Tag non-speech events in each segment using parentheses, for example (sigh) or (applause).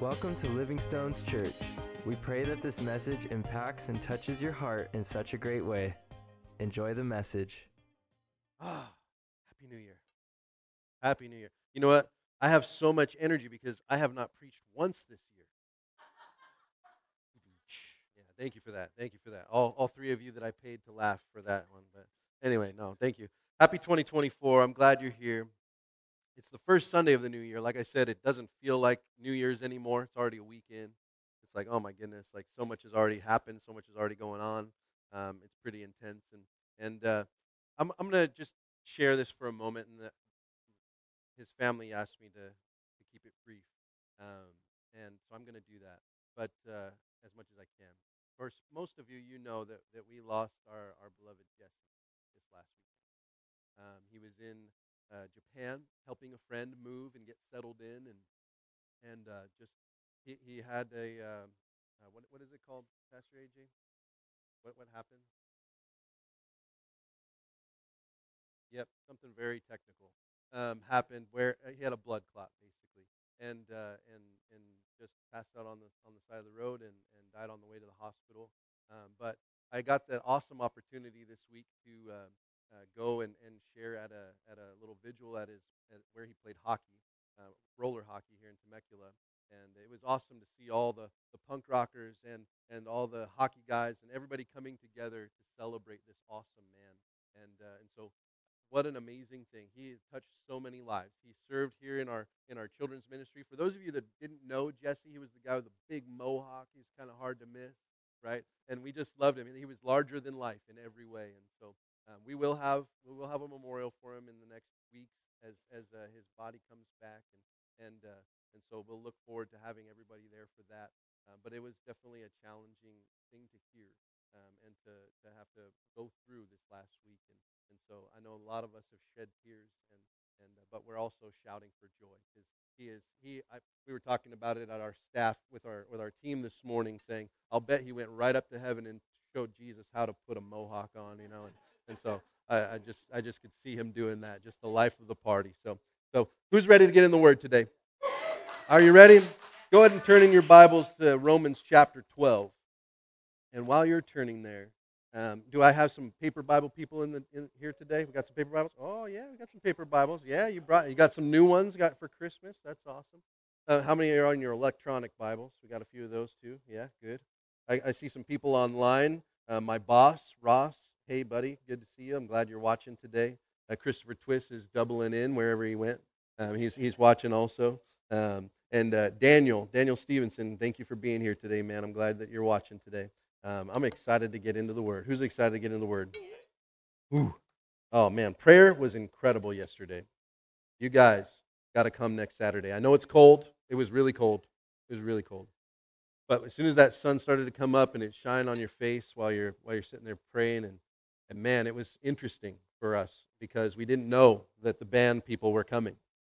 Welcome to Living Stones Church. We pray that this message impacts and touches your heart in such a great way. Enjoy the message. Ah, Happy New Year. Happy New Year. You know what? I have so much energy because I have not preached once this year. (laughs) Yeah, thank you for that. Thank you for that. All, all three of you that I paid to laugh for that one. But anyway, no, thank you. Happy 2024. I'm glad you're here. It's the first Sunday of the new year. Like I said, it doesn't feel like New Year's anymore. It's already a weekend. It's like, oh my goodness, like so much has already happened, so much is already going on. Um, it's pretty intense, and and uh, I'm I'm gonna just share this for a moment. And that his family asked me to to keep it brief, um, and so I'm gonna do that, but uh, as much as I can. Of course, most of you you know that that we lost our our beloved Jesse this last week. Um, he was in uh, Japan, helping a friend move and get settled in, and and uh, just he, he had a uh, uh, what what is it called, Pastor AJ? What what happened? Yep, something very technical um, happened where uh, he had a blood clot basically, and uh, and and just passed out on the on the side of the road and, and died on the way to the hospital. Um, but I got that awesome opportunity this week to uh, go and, and share at a at a little vigil at his at where he played hockey, uh, roller hockey here in Temecula, and it was awesome to see all the, the punk rockers and and all the hockey guys and everybody coming together to celebrate this awesome man, and uh, and so. What an amazing thing! He touched so many lives. He served here in our in our children's ministry. For those of you that didn't know Jesse, he was the guy with the big mohawk. He's kind of hard to miss, right? And we just loved him. He was larger than life in every way. And so um, we will have we will have a memorial for him in the next weeks as as uh, his body comes back, and and uh, and so we'll look forward to having everybody there for that. Um, but it was definitely a challenging thing to hear um, and to to have to go through this last week, and and so I know a lot of us have shed tears, and and uh, but we're also shouting for joy because he is he. I, we were talking about it at our staff with our with our team this morning, saying I'll bet he went right up to heaven and showed Jesus how to put a mohawk on, you know, and and so I, I just I just could see him doing that, just the life of the party. So so who's ready to get in the Word today? Are you ready? Go ahead and turn in your Bibles to Romans chapter 12. And while you're turning there, um, do I have some paper Bible people in, the, in here today? We got some paper Bibles. Oh yeah, we got some paper Bibles. Yeah, you brought you got some new ones. Got for Christmas. That's awesome. Uh, how many are on your electronic Bibles? We got a few of those too. Yeah, good. I, I see some people online. Uh, my boss Ross Hey, buddy, good to see you. I'm glad you're watching today. Uh, Christopher Twist is doubling in wherever he went. Um, he's, he's watching also. Um, and uh, Daniel, Daniel Stevenson, thank you for being here today, man. I'm glad that you're watching today. Um, I'm excited to get into the Word. Who's excited to get into the Word? Ooh. Oh, man. Prayer was incredible yesterday. You guys got to come next Saturday. I know it's cold. It was really cold. It was really cold. But as soon as that sun started to come up and it shine on your face while you're while you're sitting there praying and and man, it was interesting for us because we didn't know that the band people were coming.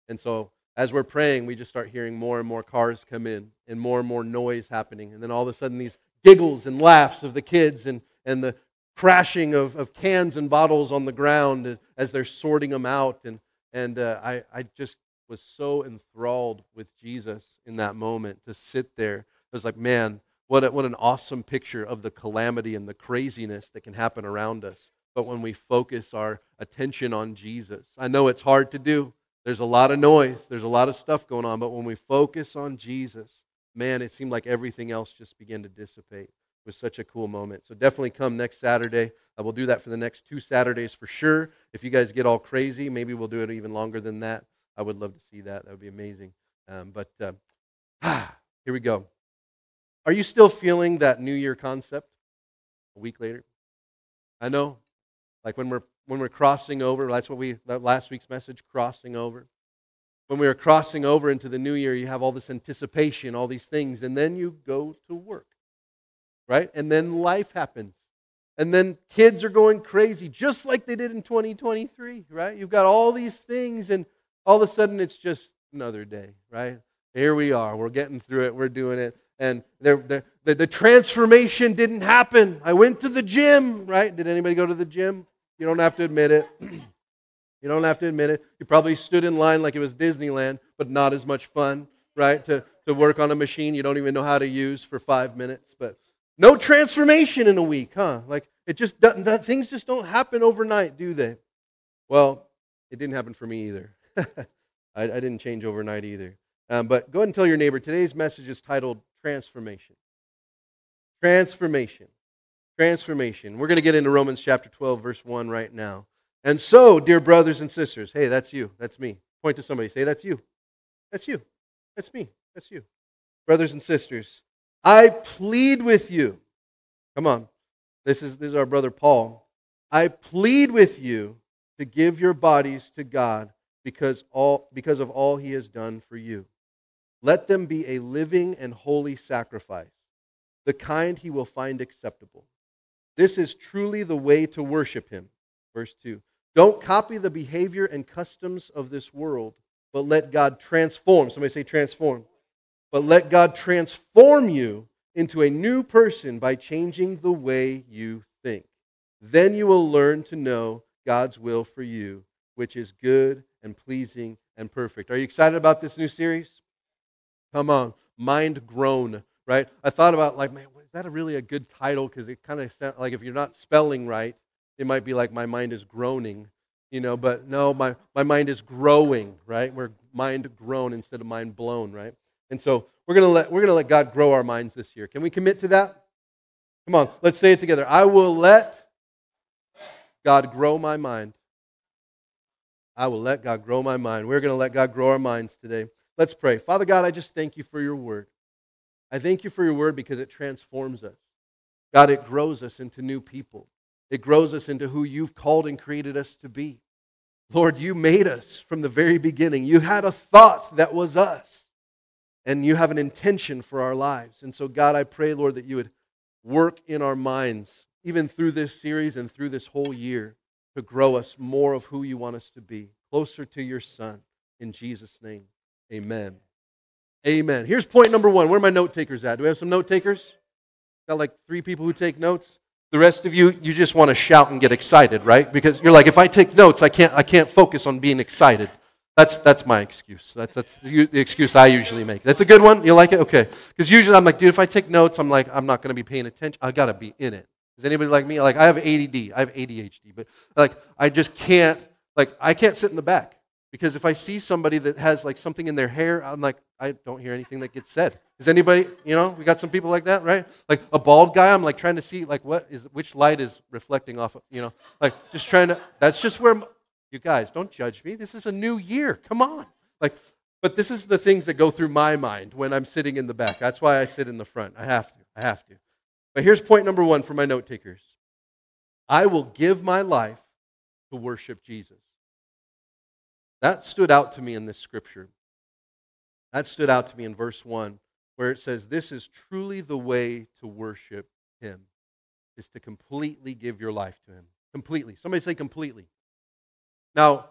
And so as we're praying, we just start hearing more and more cars come in and more and more noise happening. And then all of a sudden, these giggles and laughs of the kids and, and the crashing of, of cans and bottles on the ground as they're sorting them out. And, and uh, I, I just was so enthralled with Jesus in that moment to sit there. It was like, man, what, a, what an awesome picture of the calamity and the craziness that can happen around us. But when we focus our attention on Jesus, I know it's hard to do. There's a lot of noise, there's a lot of stuff going on. But when we focus on Jesus, man, it seemed like everything else just began to dissipate. It was such a cool moment. So definitely come next Saturday. I will do that for the next two Saturdays for sure. If you guys get all crazy, maybe we'll do it even longer than that. I would love to see that. That would be amazing. Um, but uh, ah, (sighs) here we go. Are you still feeling that New Year concept a week later? I know, like when we're when we're crossing over. That's what we that last week's message, crossing over. When we are crossing over into the new year, you have all this anticipation, all these things, and then you go to work, right? And then life happens. And then kids are going crazy, just like they did in 2023, right? You've got all these things, and all of a sudden it's just another day, right? Here we are. We're getting through it. We're doing it and the, the, the transformation didn't happen. I went to the gym, right? Did anybody go to the gym? You don't have to admit it. (clears throat) you don't have to admit it. You probably stood in line like it was Disneyland, but not as much fun, right? To, to work on a machine you don't even know how to use for five minutes. But no transformation in a week, huh? Like it just doesn't, things just don't happen overnight, do they? Well, it didn't happen for me either. (laughs) I, I, didn't change overnight either. Um, but go ahead and tell your neighbor today's message is titled Transformation. Transformation. Transformation. We're going to get into Romans chapter 12, verse 1 right now. And so, dear brothers and sisters, hey, that's you. That's me. Point to somebody. Say, that's you. That's you. That's me. That's you. Brothers and sisters, I plead with you. Come on. This is, this is our brother Paul. I plead with you to give your bodies to God because, all, because of all he has done for you. Let them be a living and holy sacrifice, the kind he will find acceptable. This is truly the way to worship him. Verse 2. Don't copy the behavior and customs of this world, but let God transform. Somebody say transform. But let God transform you into a new person by changing the way you think. Then you will learn to know God's will for you, which is good and pleasing and perfect. Are you excited about this new series? Come on, mind grown, right? I thought about like, man, is that a really a good title? Because it kind of sounds like if you're not spelling right, it might be like my mind is groaning, you know. But no, my my mind is growing, right? We're mind grown instead of mind blown, right? And so we're gonna let we're gonna let God grow our minds this year. Can we commit to that? Come on, let's say it together. I will let God grow my mind. I will let God grow my mind. We're going to let God grow our minds today. Let's pray. Father God, I just thank you for your word. I thank you for your word because it transforms us. God, it grows us into new people. It grows us into who you've called and created us to be. Lord, you made us from the very beginning. You had a thought that was us, and you have an intention for our lives. And so, God, I pray, Lord, that you would work in our minds, even through this series and through this whole year to grow us more of who you want us to be, closer to your Son. In Jesus' name, amen. Amen. Here's point number one. Where are my note takers at? Do we have some note takers? Got like three people who take notes. The rest of you, you just want to shout and get excited, right? Because you're like, if I take notes, I can't, I can't focus on being excited. That's, that's my excuse. That's, that's the, the excuse I usually make. That's a good one. You like it? Okay. Because usually I'm like, dude, if I take notes, I'm like, I'm not going to be paying attention. I got to be in it. Is anybody like me? Like I have ADD, I have ADHD, but like I just can't like I can't sit in the back because if I see somebody that has like something in their hair, I'm like I don't hear anything that gets said. Is anybody, you know, we got some people like that, right? Like a bald guy, I'm like trying to see like what is which light is reflecting off of, you know, like just trying to that's just where you guys don't judge me. This is a new year. Come on. Like but this is the things that go through my mind when I'm sitting in the back. That's why I sit in the front. I have to. I have to. But here's point number one for my note takers I will give my life to worship Jesus. That stood out to me in this scripture. That stood out to me in verse 1, where it says, This is truly the way to worship Him, is to completely give your life to Him. Completely. Somebody say completely. Now,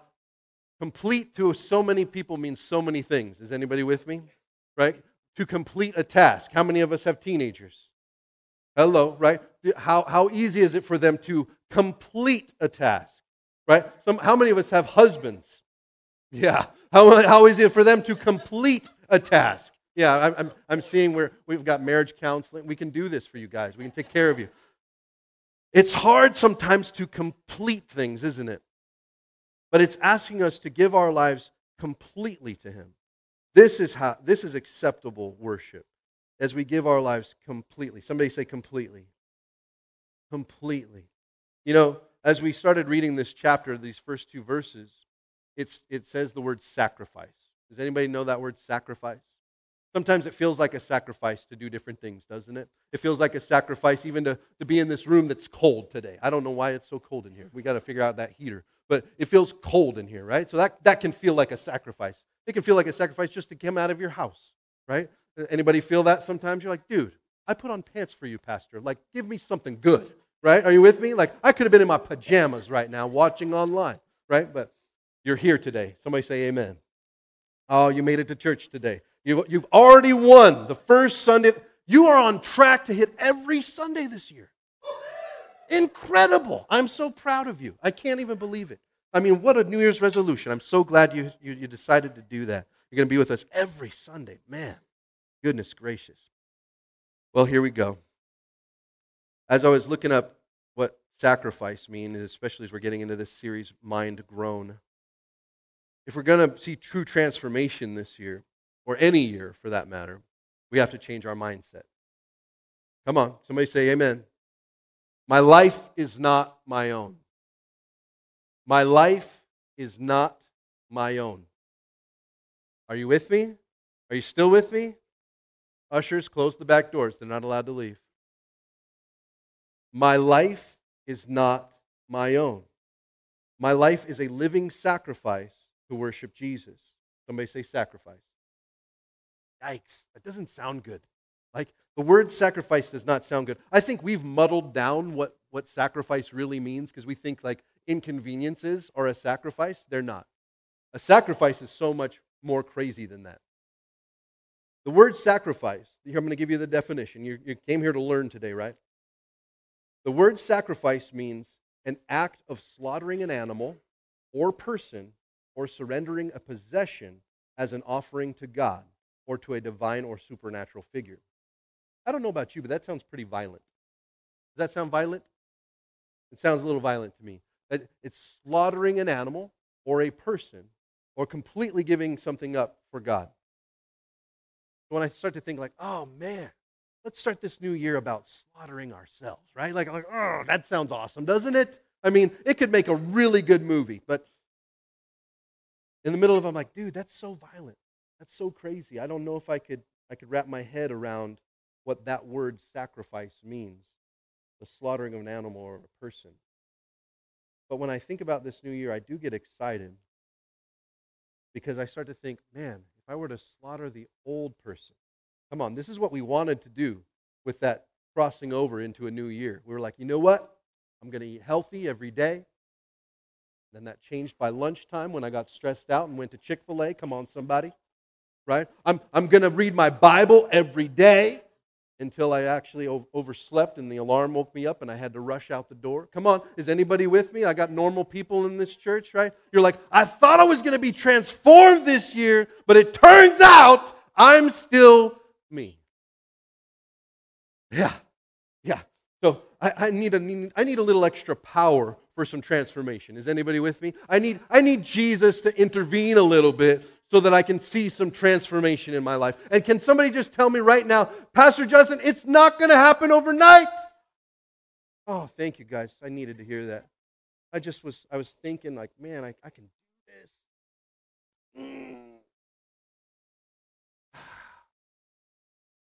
complete to so many people means so many things. Is anybody with me? Right? To complete a task. How many of us have teenagers? Hello, right? How, how easy is it for them to complete a task, right? Some, how many of us have husbands? Yeah. How, how easy it for them to complete a task? Yeah, I'm, I'm seeing where we've got marriage counseling. We can do this for you guys, we can take care of you. It's hard sometimes to complete things, isn't it? But it's asking us to give our lives completely to Him. This is how this is acceptable worship as we give our lives completely. Somebody say completely. Completely. You know, as we started reading this chapter, these first two verses, it's, it says the word sacrifice. Does anybody know that word sacrifice? Sometimes it feels like a sacrifice to do different things, doesn't it? It feels like a sacrifice even to, to be in this room that's cold today. I don't know why it's so cold in here. We got to figure out that heater. But it feels cold in here, right? So that, that can feel like a sacrifice. It can feel like a sacrifice just to come out of your house, right? Anybody feel that sometimes? You're like, dude, I put on pants for you, Pastor. Like, give me something good, right? Are you with me? Like, I could have been in my pajamas right now watching online, right? But you're here today. Somebody say amen. Oh, you made it to church today. You've, you've already won the first Sunday. You are on track to hit every Sunday this year. Incredible. I'm so proud of you. I can't even believe it. I mean, what a New Year's resolution. I'm so glad you, you, you decided to do that. You're going to be with us every Sunday. Man, goodness gracious. Well, here we go. As I was looking up what sacrifice means, especially as we're getting into this series, Mind Grown, if we're going to see true transformation this year, or any year for that matter, we have to change our mindset. Come on, somebody say amen. My life is not my own. My life is not my own. Are you with me? Are you still with me? Ushers, close the back doors. They're not allowed to leave. My life is not my own. My life is a living sacrifice to worship Jesus. Somebody say sacrifice. Yikes, that doesn't sound good. Like the word sacrifice does not sound good. I think we've muddled down what, what sacrifice really means because we think like inconveniences are a sacrifice. They're not. A sacrifice is so much more crazy than that. The word sacrifice, here I'm going to give you the definition. You, you came here to learn today, right? The word sacrifice means an act of slaughtering an animal or person or surrendering a possession as an offering to God or to a divine or supernatural figure. I don't know about you, but that sounds pretty violent. Does that sound violent? It sounds a little violent to me. Uh, it's slaughtering an animal or a person or completely giving something up for God. So When I start to think like, oh man, let's start this new year about slaughtering ourselves, right? Like, like, oh, that sounds awesome, doesn't it? I mean, it could make a really good movie, but in the middle of I'm like, dude, that's so violent. That's so crazy. I don't know if I could I could wrap my head around what that word sacrifice means. The slaughtering of an animal or a person. But when I think about this new year, I do get excited because I start to think, man, if I were to slaughter the old person, come on, this is what we wanted to do with that crossing over into a new year. We were like, you know what? I'm going to eat healthy every day. Then that changed by lunchtime when I got stressed out and went to Chick fil A. Come on, somebody. Right? I'm, I'm going to read my Bible every day until I actually overslept and the alarm woke me up and I had to rush out the door. Come on, is anybody with me? I got normal people in this church, right? You're like, I thought I was going to be transformed this year, but it turns out I'm still me. Yeah, yeah. So I, I need, a, I need a little extra power for some transformation. Is anybody with me? I need, I need Jesus to intervene a little bit so that I can see some transformation in my life. And can somebody just tell me right now, Pastor Justin, it's not going to happen overnight? Oh, thank you guys. I needed to hear that. I just was, I was thinking, like, man, I, I can do this. Mm. (sighs)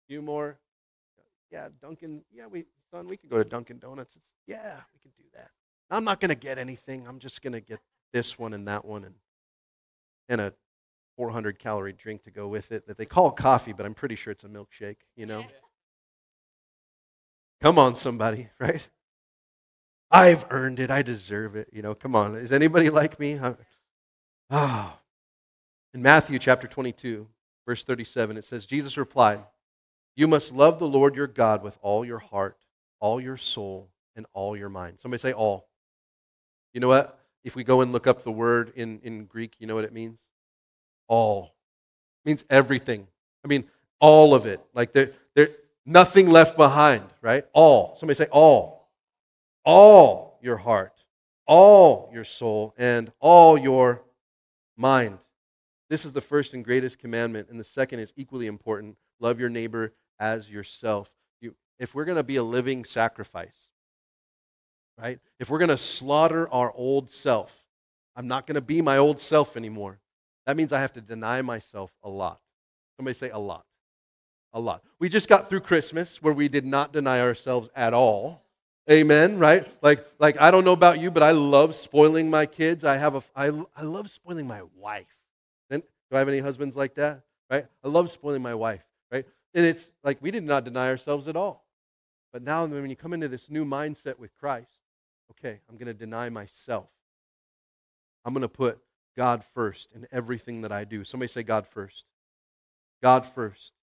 few more. Yeah, Dunkin'. Yeah, we, son, we can go to Dunkin' Donuts. It's, yeah, we can do that. I'm not going to get anything. I'm just going to get this one and that one and, and a 400 calorie drink to go with it that they call coffee, but I'm pretty sure it's a milkshake, you know? Come on, somebody, (laughs) right? I've earned it. I deserve it. You know, come on. Is anybody like me? Oh. In Matthew chapter 22, verse 37, it says, Jesus replied, You must love the Lord your God with all your heart, all your soul, and all your mind. Somebody say all. You know what? If we go and look up the word in, in Greek, you know what it means? all. It means everything. I mean, all of it. Like there, there, nothing left behind, right? All. Somebody say all. All your heart, all your soul, and all your mind. This is the first and greatest commandment, and the second is equally important. Love your neighbor as yourself. You, if we're going to be a living sacrifice, right? If we're going to slaughter our old self, I'm not going to be my old self anymore. That means I have to deny myself a lot. Somebody say a lot. A lot. We just got through Christmas where we did not deny ourselves at all. Amen, right? Like, like I don't know about you, but I love spoiling my kids. I have a, I, I love spoiling my wife. And do I have any husbands like that? Right? I love spoiling my wife, right? And it's like we did not deny ourselves at all. But now when you come into this new mindset with Christ, okay, I'm going to deny myself. I'm going to put God first in everything that I do. Somebody say God first. God first.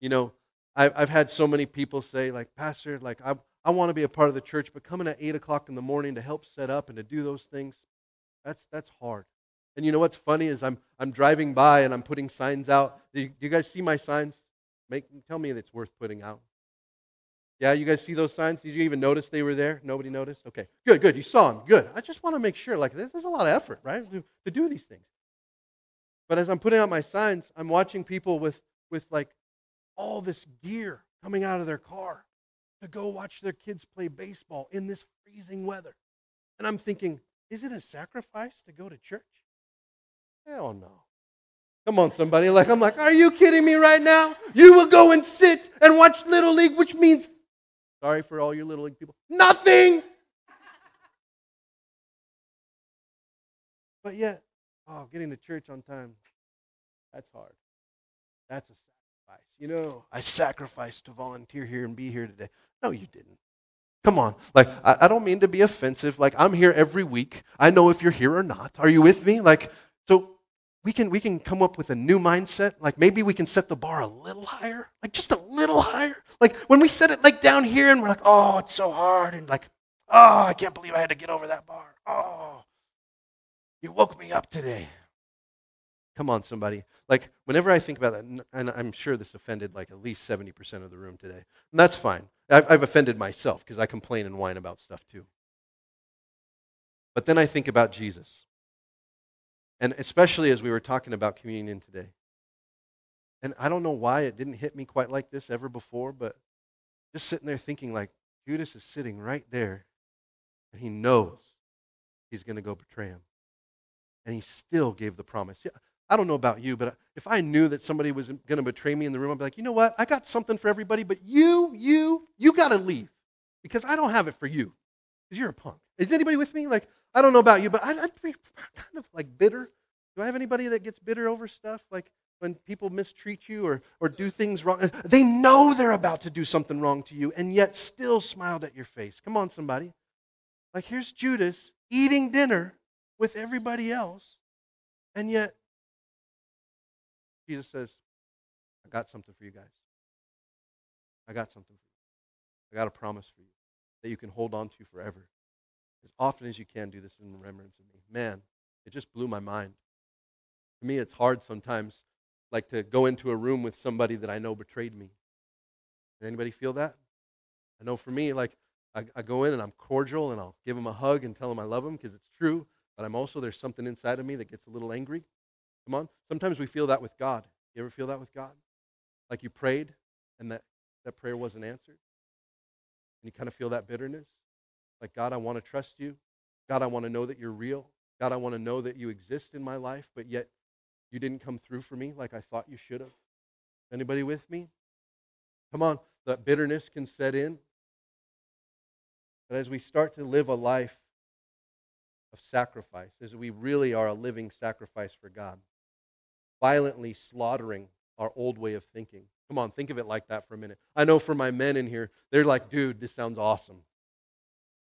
You know, I've, I've had so many people say, like, Pastor, like, I, I want to be a part of the church, but coming at 8 o'clock in the morning to help set up and to do those things, that's, that's hard. And you know what's funny is I'm, I'm driving by and I'm putting signs out. Do you, do you guys see my signs? Make, tell me it's worth putting out. Yeah, you guys see those signs? Did you even notice they were there? Nobody noticed? Okay, good, good. You saw them. Good. I just want to make sure. Like, there's, there's a lot of effort, right, to, to do these things. But as I'm putting out my signs, I'm watching people with, with like all this gear coming out of their car to go watch their kids play baseball in this freezing weather. And I'm thinking, is it a sacrifice to go to church? Hell no. Come on, somebody. Like, I'm like, are you kidding me right now? You will go and sit and watch Little League, which means, sorry for all your Little League people, nothing. But yet, oh, getting to church on time, that's hard. That's a sacrifice. You know, I sacrificed to volunteer here and be here today. No, you didn't. Come on. Like, I, I don't mean to be offensive. Like, I'm here every week. I know if you're here or not. Are you with me? Like, we can we can come up with a new mindset. Like maybe we can set the bar a little higher, like just a little higher. Like when we set it like down here and we're like, oh, it's so hard, and like, oh, I can't believe I had to get over that bar. Oh, you woke me up today. Come on, somebody. Like whenever I think about that, and I'm sure this offended like at least seventy percent of the room today, and that's fine. I've, I've offended myself because I complain and whine about stuff too. But then I think about Jesus. And especially as we were talking about communion today. And I don't know why it didn't hit me quite like this ever before, but just sitting there thinking, like, Judas is sitting right there, and he knows he's going to go betray him. And he still gave the promise. Yeah, I don't know about you, but if I knew that somebody was going to betray me in the room, I'd be like, you know what? I got something for everybody, but you, you, you got to leave because I don't have it for you because you're a punk. Is anybody with me? Like, I don't know about you, but I'd, I'd be kind of like bitter. Do I have anybody that gets bitter over stuff? Like when people mistreat you or, or do things wrong? They know they're about to do something wrong to you and yet still smiled at your face. Come on, somebody. Like here's Judas eating dinner with everybody else, and yet Jesus says, I got something for you guys. I got something for you. I got a promise for you that you can hold on to forever as often as you can do this in remembrance of me. Man, it just blew my mind. To me, it's hard sometimes, like to go into a room with somebody that I know betrayed me. Does anybody feel that? I know for me, like I, I go in and I'm cordial and I'll give them a hug and tell them I love them because it's true, but I'm also, there's something inside of me that gets a little angry. Come on. Sometimes we feel that with God. You ever feel that with God? Like you prayed and that, that prayer wasn't answered? And you kind of feel that bitterness? Like, God, I want to trust you. God, I want to know that you're real. God, I want to know that you exist in my life, but yet you didn't come through for me like I thought you should have. Anybody with me? Come on, that bitterness can set in. But as we start to live a life of sacrifice, as we really are a living sacrifice for God, violently slaughtering our old way of thinking. Come on, think of it like that for a minute. I know for my men in here, they're like, dude, this sounds awesome.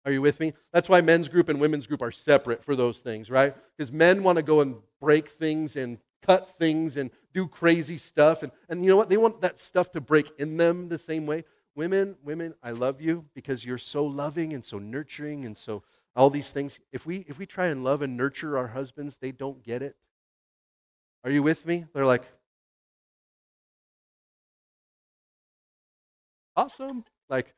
Are you with me? That's why men's group and women's group are separate for those things, right? Because men want to go and break things and cut things and do crazy stuff. And, and you know what? They want that stuff to break in them the same way. Women, women, I love you because you're so loving and so nurturing and so all these things. If we if we try and love and nurture our husbands, they don't get it. Are you with me? They're like, awesome. Like,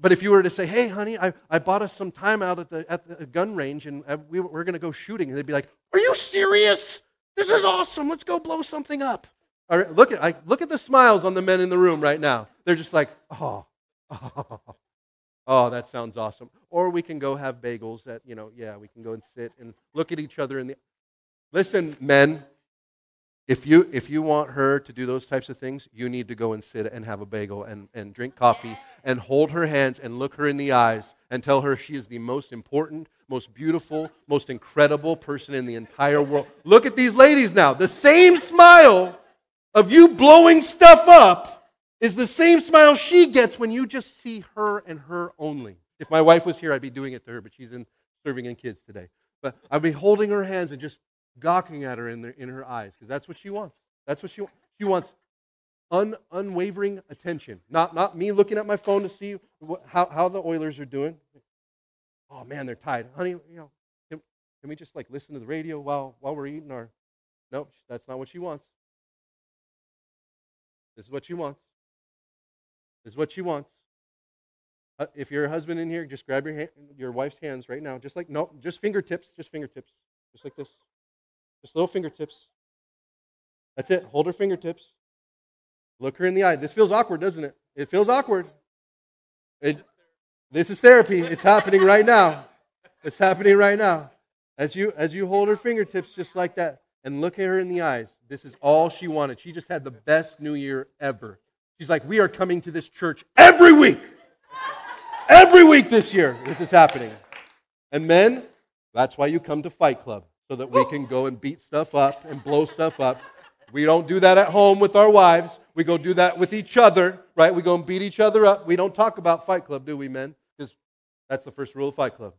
but if you were to say, hey, honey, I, I bought us some time out at the, at the gun range and uh, we, we're going to go shooting, and they'd be like, are you serious? This is awesome. Let's go blow something up. All right, look at, I, look at the smiles on the men in the room right now. They're just like, oh, oh, oh, that sounds awesome. Or we can go have bagels at, you know, yeah, we can go and sit and look at each other in the. Listen, men, if you if you want her to do those types of things, you need to go and sit and have a bagel and, and drink coffee and hold her hands and look her in the eyes and tell her she is the most important, most beautiful, most incredible person in the entire world. Look at these ladies now. The same smile of you blowing stuff up is the same smile she gets when you just see her and her only. If my wife was here, I'd be doing it to her, but she's in serving in kids today. But I'd be holding her hands and just gawking at her in, the, in her eyes because that's what she wants. That's what she wants. She wants un, unwavering attention. Not, not me looking at my phone to see what, how, how the Oilers are doing. Oh man, they're tied. Honey, you know, can, Can we just like listen to the radio while while we're eating our Nope, that's not what she wants. This is what she wants. This is what she wants. Uh, if you're a husband in here, just grab your hand, your wife's hands right now. Just like no, just fingertips, just fingertips, just like this, just little fingertips. That's it. Hold her fingertips. Look her in the eye. This feels awkward, doesn't it? It feels awkward. It, this is therapy. It's happening right now. It's happening right now. As you as you hold her fingertips just like that and look at her in the eyes. This is all she wanted. She just had the best new year ever. She's like, "We are coming to this church every week." Every week this year, this is happening. And men, that's why you come to Fight Club, so that we can go and beat stuff up and blow stuff up. We don't do that at home with our wives. We go do that with each other, right? We go and beat each other up. We don't talk about Fight Club, do we, men? Because that's the first rule of Fight Club.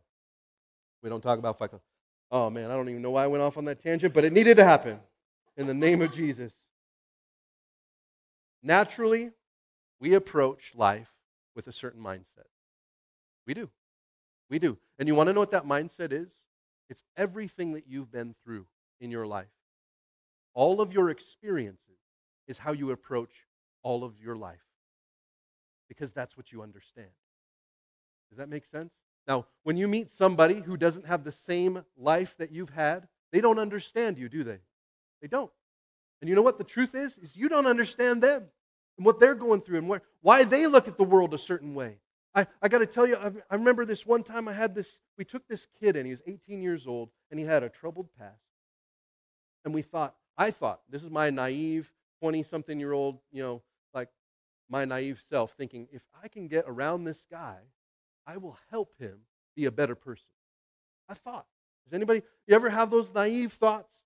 We don't talk about Fight Club. Oh, man, I don't even know why I went off on that tangent, but it needed to happen in the name of Jesus. Naturally, we approach life with a certain mindset. We do. We do. And you want to know what that mindset is? It's everything that you've been through in your life. All of your experiences is how you approach all of your life because that's what you understand. Does that make sense? Now, when you meet somebody who doesn't have the same life that you've had, they don't understand you, do they? They don't. And you know what the truth is? Is you don't understand them and what they're going through and why they look at the world a certain way. I, I got to tell you, I, I remember this one time I had this, we took this kid and he was 18 years old, and he had a troubled past. And we thought, I thought, this is my naive 20 something year old, you know, like my naive self thinking, if I can get around this guy, I will help him be a better person. I thought. Does anybody, you ever have those naive thoughts?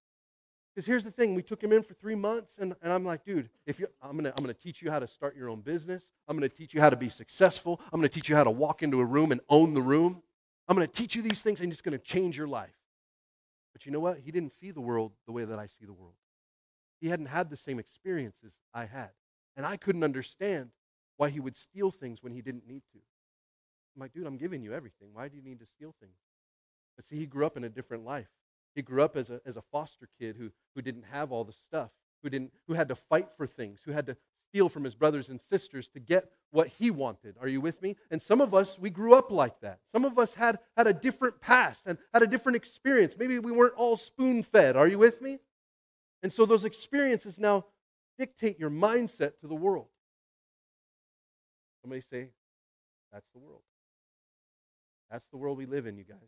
Because here's the thing, we took him in for three months, and, and I'm like, dude, if you, I'm gonna, I'm gonna teach you how to start your own business. I'm gonna teach you how to be successful. I'm gonna teach you how to walk into a room and own the room. I'm gonna teach you these things, and it's gonna change your life. But you know what? He didn't see the world the way that I see the world. He hadn't had the same experiences I had. And I couldn't understand why he would steal things when he didn't need to. I'm like, dude, I'm giving you everything. Why do you need to steal things? But see, he grew up in a different life. He grew up as a, as a foster kid who, who didn't have all the stuff, who, didn't, who had to fight for things, who had to steal from his brothers and sisters to get what he wanted. Are you with me? And some of us, we grew up like that. Some of us had, had a different past and had a different experience. Maybe we weren't all spoon fed. Are you with me? And so those experiences now dictate your mindset to the world. Somebody say, that's the world. That's the world we live in, you guys.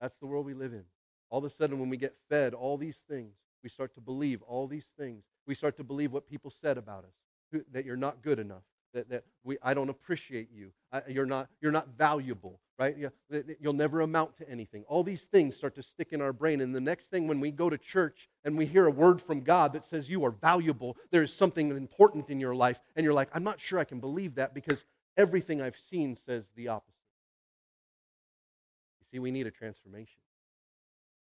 That's the world we live in. All of a sudden, when we get fed all these things, we start to believe all these things. We start to believe what people said about us, that you're not good enough, that, that we, I don't appreciate you, I, you're, not, you're not valuable, right? You, you'll never amount to anything. All these things start to stick in our brain. And the next thing, when we go to church and we hear a word from God that says you are valuable, there is something important in your life, and you're like, I'm not sure I can believe that because everything I've seen says the opposite. You see, we need a transformation.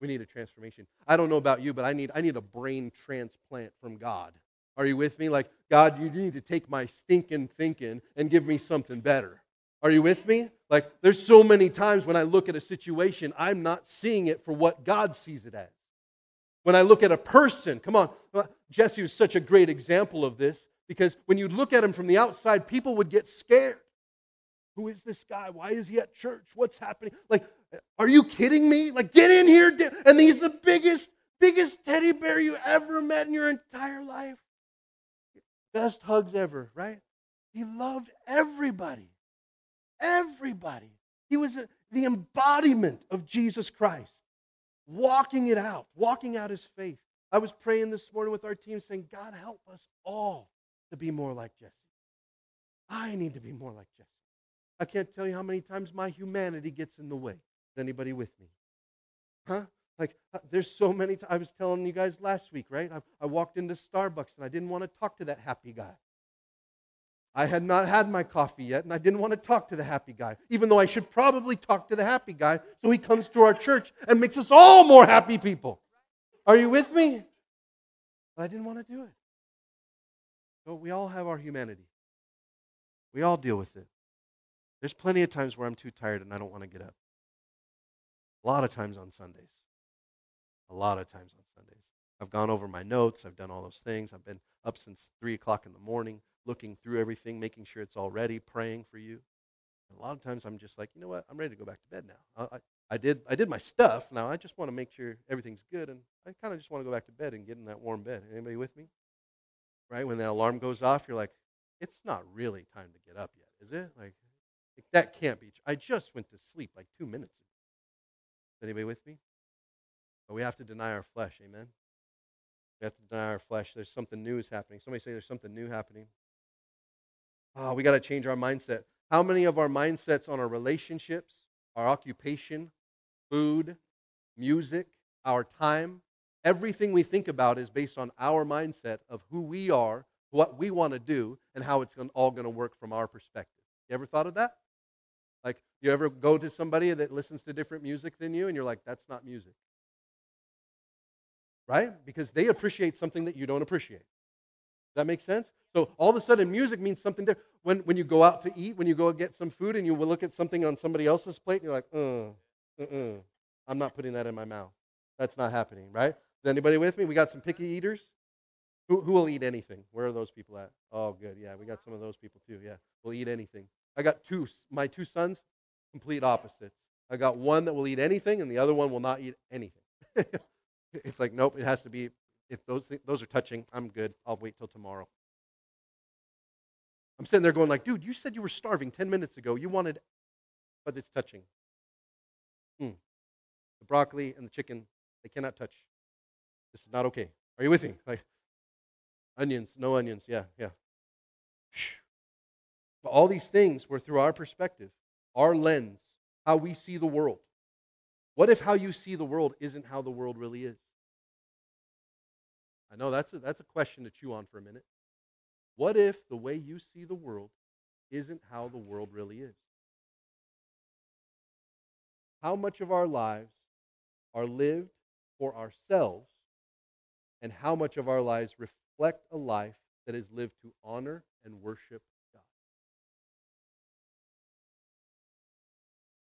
We need a transformation. I don't know about you, but I need, I need a brain transplant from God. Are you with me? Like, God, you need to take my stinking thinking and give me something better. Are you with me? Like, there's so many times when I look at a situation, I'm not seeing it for what God sees it as. When I look at a person, come on, uh, Jesse was such a great example of this because when you look at him from the outside, people would get scared. Who is this guy? Why is he at church? What's happening? Like, are you kidding me? Like, get in here. And he's the biggest, biggest teddy bear you ever met in your entire life. Best hugs ever, right? He loved everybody. Everybody. He was the embodiment of Jesus Christ, walking it out, walking out his faith. I was praying this morning with our team saying, God, help us all to be more like Jesse. I need to be more like Jesse. I can't tell you how many times my humanity gets in the way. Is anybody with me? Huh? Like, uh, there's so many times. I was telling you guys last week, right? I, I walked into Starbucks and I didn't want to talk to that happy guy. I had not had my coffee yet, and I didn't want to talk to the happy guy, even though I should probably talk to the happy guy so he comes to our church and makes us all more happy people. Are you with me? But I didn't want to do it. But we all have our humanity, we all deal with it. There's plenty of times where I'm too tired and I don't want to get up. A lot of times on Sundays. A lot of times on Sundays. I've gone over my notes. I've done all those things. I've been up since 3 o'clock in the morning, looking through everything, making sure it's all ready, praying for you. And a lot of times I'm just like, you know what? I'm ready to go back to bed now. I, I, I did, I did my stuff. Now I just want to make sure everything's good. And I kind of just want to go back to bed and get in that warm bed. Anybody with me? Right? When that alarm goes off, you're like, it's not really time to get up yet, is it? Like, that can't be. I just went to sleep like two minutes ago. Anybody with me? But we have to deny our flesh, amen? We have to deny our flesh. There's something new is happening. Somebody say there's something new happening. Oh, we got to change our mindset. How many of our mindsets on our relationships, our occupation, food, music, our time, everything we think about is based on our mindset of who we are, what we want to do, and how it's all going to work from our perspective. You ever thought of that? You ever go to somebody that listens to different music than you, and you're like, that's not music. Right? Because they appreciate something that you don't appreciate. Does that make sense? So all of a sudden, music means something different. When, when you go out to eat, when you go get some food, and you will look at something on somebody else's plate, and you're like, uh, uh-uh, I'm not putting that in my mouth. That's not happening, right? Is anybody with me? We got some picky eaters. Who, who will eat anything? Where are those people at? Oh, good. Yeah, we got some of those people too. Yeah, we'll eat anything. I got two, my two sons, complete opposites. I got one that will eat anything, and the other one will not eat anything. (laughs) it's like, nope, it has to be, if those, th- those are touching, I'm good. I'll wait till tomorrow. I'm sitting there going like, dude, you said you were starving 10 minutes ago. You wanted, but it's touching. Mm. The broccoli and the chicken, they cannot touch. This is not okay. Are you with me? Like, onions, no onions. Yeah, yeah. But all these things were through our perspective, our lens, how we see the world. What if how you see the world isn't how the world really is? I know that's a, that's a question to chew on for a minute. What if the way you see the world isn't how the world really is? How much of our lives are lived for ourselves, and how much of our lives reflect a life that is lived to honor and worship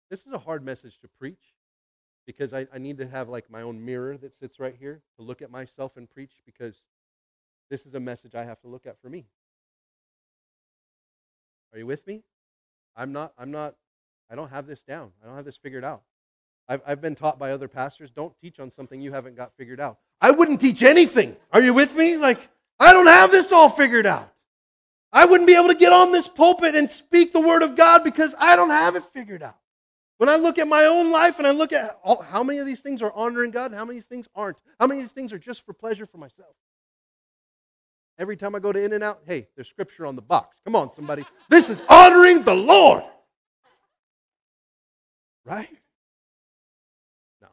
This is a hard message to preach because I, I need to have like my own mirror that sits right here to look at myself and preach because this is a message I have to look at for me. Are you with me? I'm not, I'm not, I don't have this down. I don't have this figured out. I've, I've been taught by other pastors don't teach on something you haven't got figured out. I wouldn't teach anything. Are you with me? Like, I don't have this all figured out. I wouldn't be able to get on this pulpit and speak the word of God because I don't have it figured out. When I look at my own life and I look at all, how many of these things are honoring God how many of these things aren't, how many of these things are just for pleasure for myself. Every time I go to In-N-Out, hey, there's scripture on the box. Come on, somebody. This is honoring the Lord. Right? No.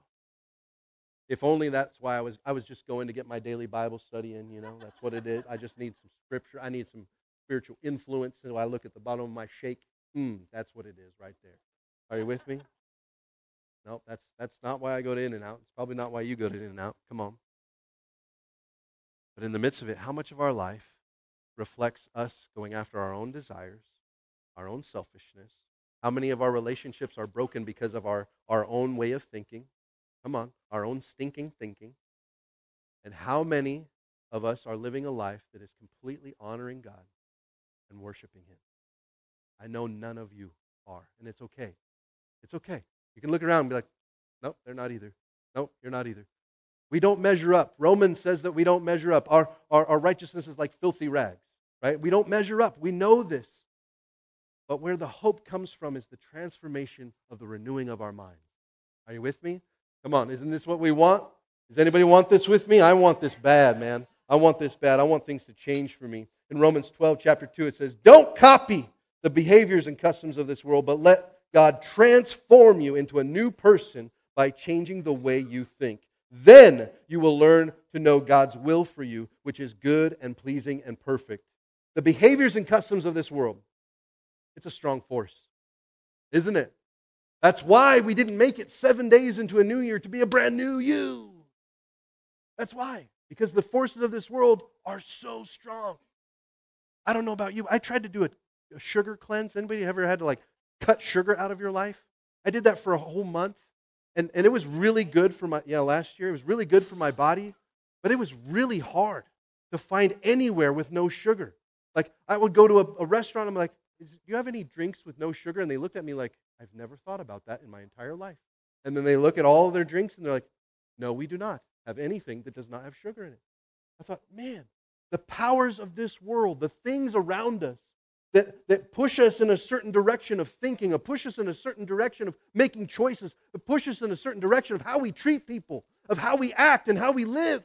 If only that's why I was I was just going to get my daily Bible study in, you know. That's what it is. I just need some scripture. I need some spiritual influence. So I look at the bottom of my shake. Hmm, that's what it is right there. Are you with me? No, that's that's not why I go to In-N-Out. It's probably not why you go to In-N-Out. Come on. But in the midst of it, how much of our life reflects us going after our own desires, our own selfishness? How many of our relationships are broken because of our, our own way of thinking? Come on, our own stinking thinking. And how many of us are living a life that is completely honoring God and worshiping Him? I know none of you are, and it's okay. It's okay. You can look around and be like, nope, they're not either. Nope, you're not either. We don't measure up. Romans says that we don't measure up. Our, our, our righteousness is like filthy rags, right? We don't measure up. We know this. But where the hope comes from is the transformation of the renewing of our minds. Are you with me? Come on, isn't this what we want? Does anybody want this with me? I want this bad, man. I want this bad. I want things to change for me. In Romans 12, chapter 2, it says, Don't copy the behaviors and customs of this world, but let God transform you into a new person by changing the way you think. Then you will learn to know God's will for you, which is good and pleasing and perfect. The behaviors and customs of this world, it's a strong force, isn't it? That's why we didn't make it seven days into a new year to be a brand new you. That's why, because the forces of this world are so strong. I don't know about you. I tried to do a, a sugar cleanse. Anybody ever had to like cut sugar out of your life. I did that for a whole month. And, and it was really good for my, yeah, last year, it was really good for my body, but it was really hard to find anywhere with no sugar. Like, I would go to a, a restaurant, I'm like, do you have any drinks with no sugar? And they looked at me like, I've never thought about that in my entire life. And then they look at all their drinks and they're like, no, we do not have anything that does not have sugar in it. I thought, man, the powers of this world, the things around us that, that push us in a certain direction of thinking, or push us in a certain direction of making choices, that push us in a certain direction of how we treat people, of how we act and how we live.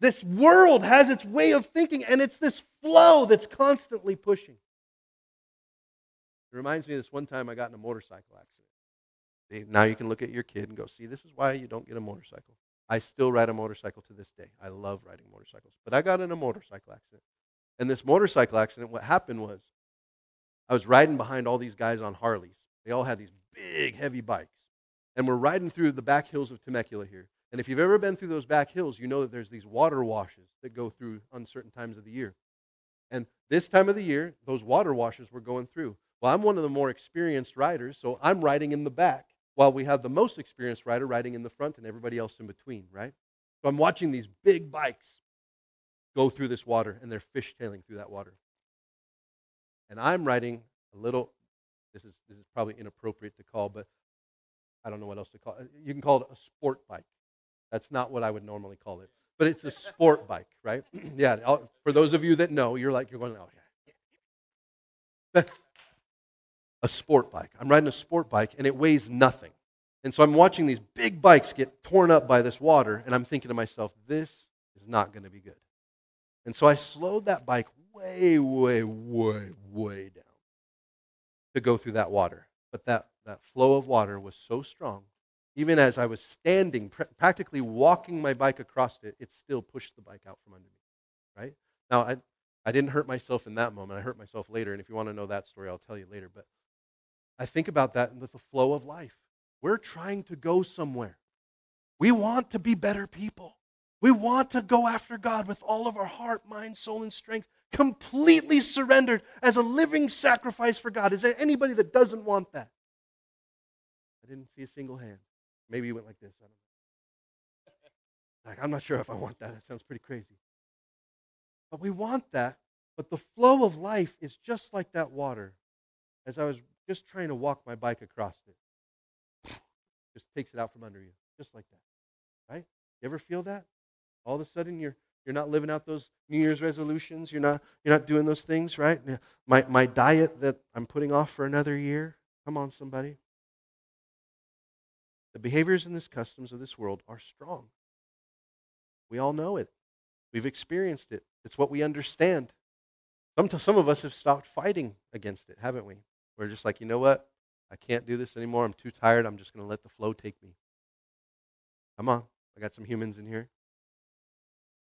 This world has its way of thinking, and it's this flow that's constantly pushing. It reminds me of this one time I got in a motorcycle accident. Now you can look at your kid and go, see, this is why you don't get a motorcycle. I still ride a motorcycle to this day. I love riding motorcycles. But I got in a motorcycle accident. And this motorcycle accident, what happened was I was riding behind all these guys on Harleys. They all had these big, heavy bikes. And we're riding through the back hills of Temecula here. And if you've ever been through those back hills, you know that there's these water washes that go through on certain times of the year. And this time of the year, those water washes were going through. Well, I'm one of the more experienced riders, so I'm riding in the back while we have the most experienced rider riding in the front and everybody else in between, right? So I'm watching these big bikes go through this water and they're fishtailing through that water. And I'm riding a little, this is, this is probably inappropriate to call, but I don't know what else to call it. You can call it a sport bike. That's not what I would normally call it, but it's a (laughs) sport bike, right? (clears throat) yeah, for those of you that know, you're like, you're going, oh, yeah (laughs) a sport bike. I'm riding a sport bike and it weighs nothing. And so I'm watching these big bikes get torn up by this water and I'm thinking to myself, this is not going to be good. And so I slowed that bike way, way, way, way down to go through that water. But that, that flow of water was so strong, even as I was standing, pr- practically walking my bike across it, it still pushed the bike out from under me. Right? Now, I, I didn't hurt myself in that moment. I hurt myself later. And if you want to know that story, I'll tell you later. But I think about that with the flow of life. We're trying to go somewhere. We want to be better people. We want to go after God with all of our heart, mind, soul, and strength, completely surrendered as a living sacrifice for God. Is there anybody that doesn't want that? I didn't see a single hand. Maybe you went like this. I don't know. Like, I'm not sure if I want that. That sounds pretty crazy. But we want that. But the flow of life is just like that water. As I was just trying to walk my bike across it. Just takes it out from under you, just like that. Right? You ever feel that? All of a sudden you're you're not living out those New Year's resolutions. You're not you're not doing those things, right? My my diet that I'm putting off for another year. Come on, somebody. The behaviors and the customs of this world are strong. We all know it. We've experienced it. It's what we understand. Some, some of us have stopped fighting against it, haven't we? We're just like, you know what? I can't do this anymore. I'm too tired. I'm just going to let the flow take me. Come on. I got some humans in here.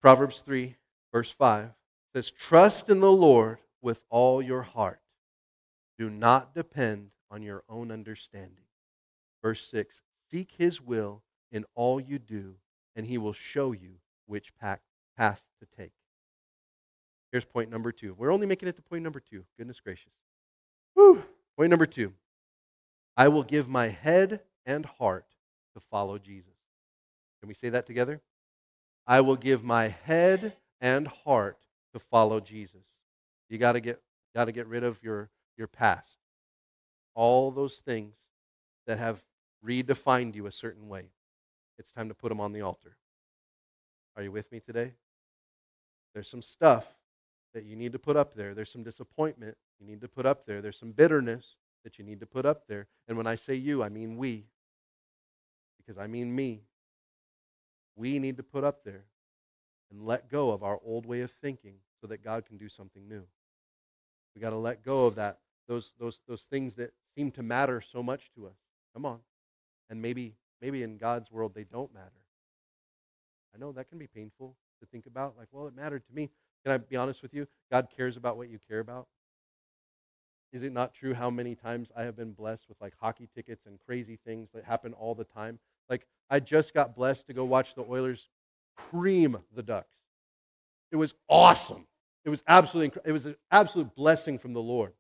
Proverbs 3, verse 5 says, Trust in the Lord with all your heart. Do not depend on your own understanding. Verse 6 Seek his will in all you do, and he will show you which path to take. Here's point number two. We're only making it to point number two. Goodness gracious. Whew. Point number two I will give my head and heart to follow Jesus. Can we say that together? I will give my head and heart to follow Jesus. You got to get got to get rid of your your past. All those things that have redefined you a certain way. It's time to put them on the altar. Are you with me today? There's some stuff that you need to put up there. There's some disappointment you need to put up there. There's some bitterness that you need to put up there. And when I say you, I mean we, because I mean me. We need to put up there and let go of our old way of thinking so that God can do something new. We got to let go of that, those, those, those things that seem to matter so much to us. Come on. And maybe, maybe in God's world they don't matter. I know that can be painful to think about. Like, well, it mattered to me. Can I be honest with you? God cares about what you care about. Is it not true how many times I have been blessed with like hockey tickets and crazy things that happen all the time? Like, I just got blessed to go watch the Oilers cream the Ducks. It was awesome. It was absolutely it was an absolute blessing from the Lord.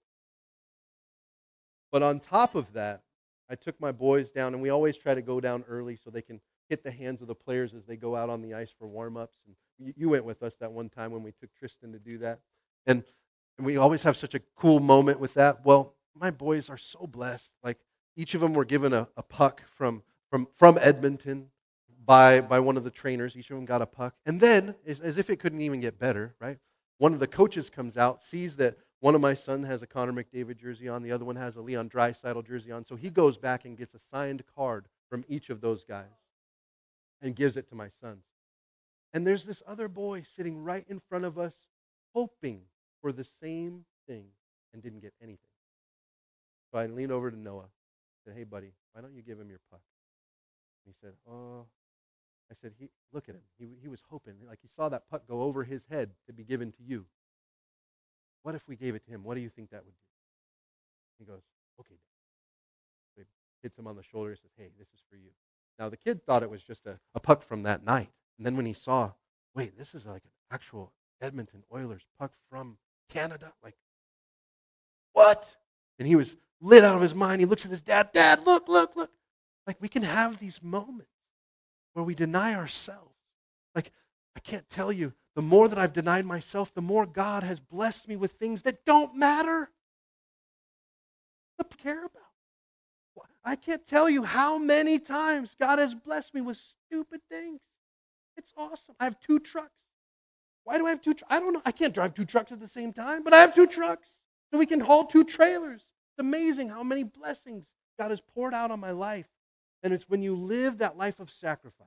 But on top of that, I took my boys down, and we always try to go down early so they can hit the hands of the players as they go out on the ice for warm ups. And you, you went with us that one time when we took Tristan to do that. And, and we always have such a cool moment with that. Well, my boys are so blessed. Like each of them were given a, a puck from, from, from Edmonton by, by one of the trainers. Each of them got a puck. And then, as, as if it couldn't even get better, right? One of the coaches comes out, sees that one of my sons has a Connor McDavid jersey on, the other one has a Leon Draisaitl jersey on. So he goes back and gets a signed card from each of those guys and gives it to my sons. And there's this other boy sitting right in front of us, hoping for the same thing and didn't get anything. So I leaned over to Noah and said, Hey, buddy, why don't you give him your puck? He said, Oh, I said, he, Look at him. He, he was hoping, like he saw that puck go over his head to be given to you. What if we gave it to him? What do you think that would do? He goes, Okay. So he hits him on the shoulder and says, Hey, this is for you. Now, the kid thought it was just a, a puck from that night. And then when he saw, wait, this is like an actual Edmonton Oilers puck from Canada, like, what? And he was lit out of his mind. He looks at his dad, Dad, look, look, look. Like, we can have these moments where we deny ourselves. Like, I can't tell you, the more that I've denied myself, the more God has blessed me with things that don't matter. To care about. I can't tell you how many times God has blessed me with stupid things. It's awesome. I have two trucks. Why do I have two? Tr- I don't know. I can't drive two trucks at the same time, but I have two trucks. So we can haul two trailers. It's amazing how many blessings God has poured out on my life. And it's when you live that life of sacrifice.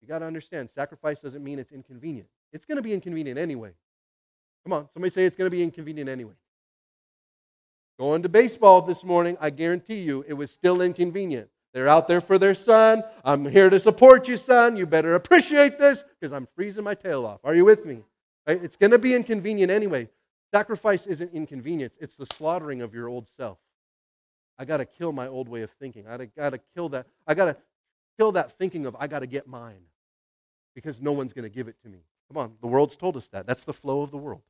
You got to understand, sacrifice doesn't mean it's inconvenient. It's going to be inconvenient anyway. Come on, somebody say it's going to be inconvenient anyway. Going to baseball this morning, I guarantee you it was still inconvenient. They're out there for their son. I'm here to support you, son. You better appreciate this because I'm freezing my tail off. Are you with me? It's going to be inconvenient anyway. Sacrifice isn't inconvenience, it's the slaughtering of your old self. I got to kill my old way of thinking. I got to kill that. I got to kill that thinking of I got to get mine because no one's going to give it to me. Come on, the world's told us that. That's the flow of the world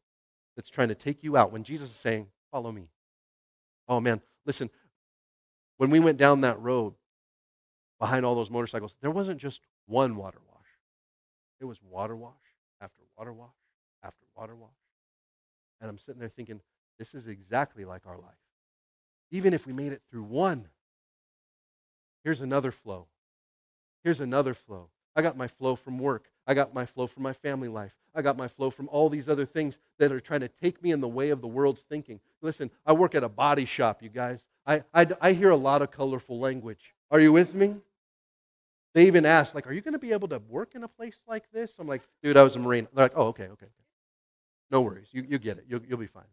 that's trying to take you out. When Jesus is saying, Follow me. Oh man, listen, when we went down that road behind all those motorcycles, there wasn't just one water wash. It was water wash after water wash after water wash. And I'm sitting there thinking, this is exactly like our life. Even if we made it through one, here's another flow. Here's another flow. I got my flow from work. I got my flow from my family life. I got my flow from all these other things that are trying to take me in the way of the world's thinking. Listen, I work at a body shop, you guys. I, I, I hear a lot of colorful language. Are you with me? They even ask, like, are you going to be able to work in a place like this? I'm like, dude, I was a Marine. They're like, oh, okay, okay. No worries. You, you get it. You'll, you'll be fine.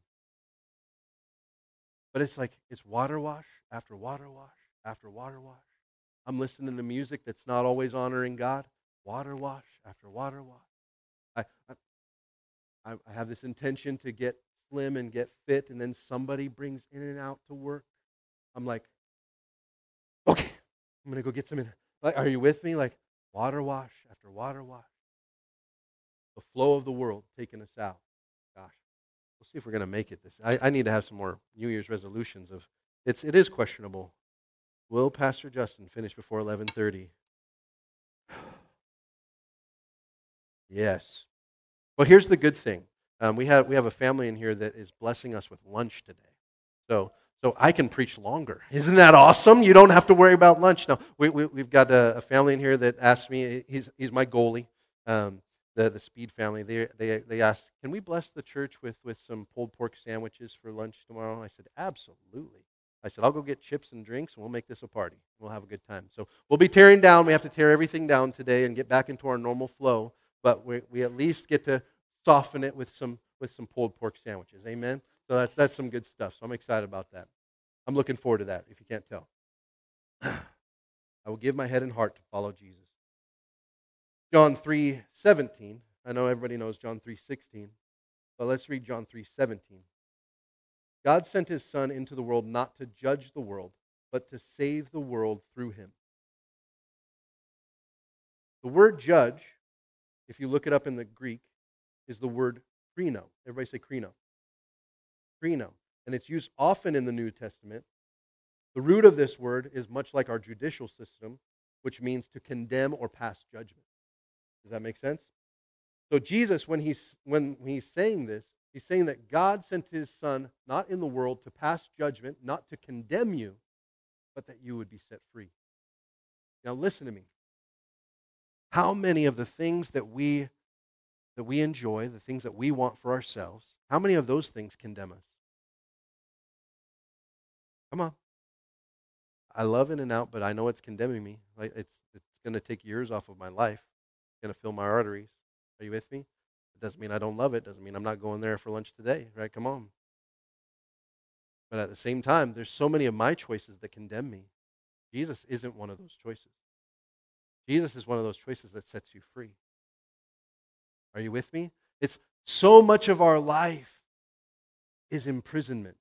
But it's like, it's water wash after water wash after water wash. I'm listening to music that's not always honoring God. Water wash after water wash. I, I, I have this intention to get slim and get fit, and then somebody brings In-N-Out to work. I'm like, okay, I'm to go get some in. Like, are you with me? Like, water wash after water wash. The flow of the world taking us out. See if we're going to make it. This I, I need to have some more New Year's resolutions. Of it's it is questionable. Will Pastor Justin finish before 11:30? (sighs) yes. Well, here's the good thing. Um, we have we have a family in here that is blessing us with lunch today. So so I can preach longer. Isn't that awesome? You don't have to worry about lunch. Now, we, we, have got a, a, family in here that asked me, he's, he's my goalie, um, the, the Speed family. They, they, they asked, can we bless the church with, with some pulled pork sandwiches for lunch tomorrow? I said, absolutely. I said, I'll go get chips and drinks and we'll make this a party. We'll have a good time. So we'll be tearing down. We have to tear everything down today and get back into our normal flow, but we, we at least get to soften it with some, with some pulled pork sandwiches. Amen? So that's, that's some good stuff. So I'm excited about that. I'm looking forward to that, if you can't tell. (sighs) I will give my head and heart to follow Jesus. John 3:17. I know everybody knows John 3:16, but let's read John 3:17. God sent his Son into the world not to judge the world, but to save the world through him. The word judge, if you look it up in the Greek, is the word krino. Everybody say krino. Krino. And it's used often in the New Testament The root of this word is much like our judicial system, which means to condemn or pass judgment. Does that make sense? So Jesus, when he's when he's saying this, he's saying that God sent his son not in the world to pass judgment, not to condemn you, but that you would be set free. Now listen to me. How many of the things that we that we enjoy, the things that we want for ourselves, how many of those things condemn us? Come on. I love In-N-Out, but I know it's condemning me. Like it's it's going to take years off of my life. Going to fill my arteries. Are you with me? It doesn't mean I don't love it. Doesn't mean I'm not going there for lunch today. Right? Come on. But at the same time, there's so many of my choices that condemn me. Jesus isn't one of those choices. Jesus is one of those choices that sets you free. Are you with me? It's so much of our life is imprisonment.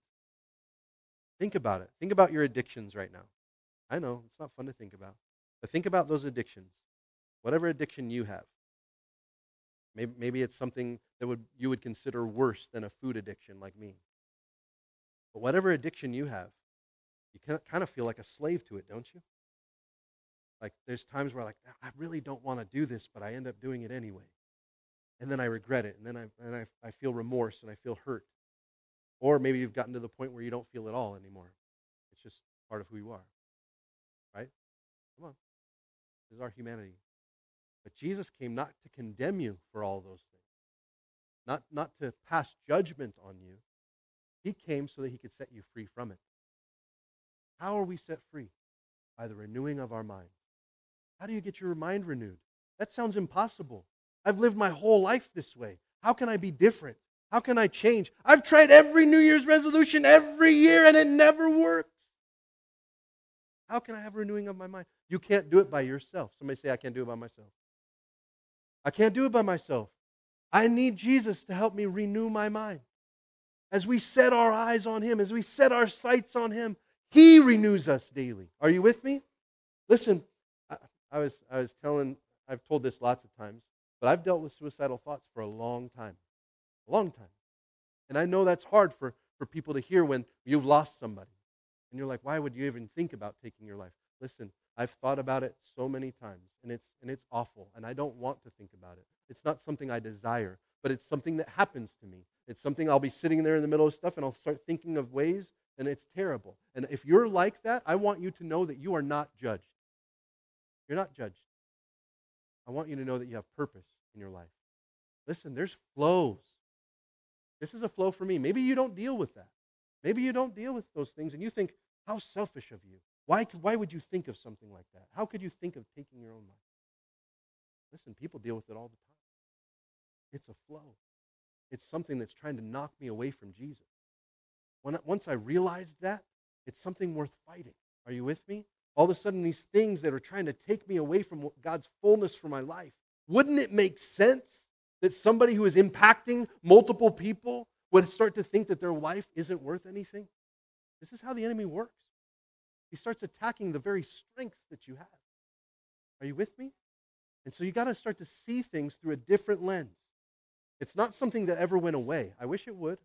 Think about it. Think about your addictions right now. I know it's not fun to think about, but think about those addictions. Whatever addiction you have. Maybe, maybe it's something that would, you would consider worse than a food addiction like me. But whatever addiction you have, you kind of feel like a slave to it, don't you? Like there's times where like I really don't want to do this, but I end up doing it anyway. And then I regret it, and then I and I, I feel remorse and I feel hurt. Or maybe you've gotten to the point where you don't feel at all anymore. It's just part of who you are. Right? Come on. This is our humanity. But Jesus came not to condemn you for all those things, not, not to pass judgment on you. He came so that he could set you free from it. How are we set free? By the renewing of our minds. How do you get your mind renewed? That sounds impossible. I've lived my whole life this way. How can I be different? How can I change? I've tried every New Year's resolution every year and it never works. How can I have renewing of my mind? You can't do it by yourself. Somebody say, I can't do it by myself. I can't do it by myself. I need Jesus to help me renew my mind. As we set our eyes on Him, as we set our sights on Him, He renews us daily. Are you with me? Listen, I was, I was telling, I've told this lots of times, but I've dealt with suicidal thoughts for a long time. A long time. And I know that's hard for, for people to hear when you've lost somebody. And you're like, why would you even think about taking your life? Listen, I've thought about it so many times, and it's, and it's awful, and I don't want to think about it. It's not something I desire, but it's something that happens to me. It's something I'll be sitting there in the middle of stuff, and I'll start thinking of ways, and it's terrible. And if you're like that, I want you to know that you are not judged. You're not judged. I want you to know that you have purpose in your life. Listen, there's flows. This is a flow for me. Maybe you don't deal with that. Maybe you don't deal with those things and you think, how selfish of you. Why, why would you think of something like that? How could you think of taking your own life? Listen, people deal with it all the time. It's a flow. It's something that's trying to knock me away from Jesus. When, once I realized that, it's something worth fighting. Are you with me? all of a sudden these things that are trying to take me away from God's fullness for my life. Wouldn't it make sense that somebody who is impacting multiple people would start to think that their life isn't worth anything? This is how the enemy works. He starts attacking the very strength that you have. Are you with me? And so you got to start to see things through a different lens. It's not something that ever went away. I wish it would.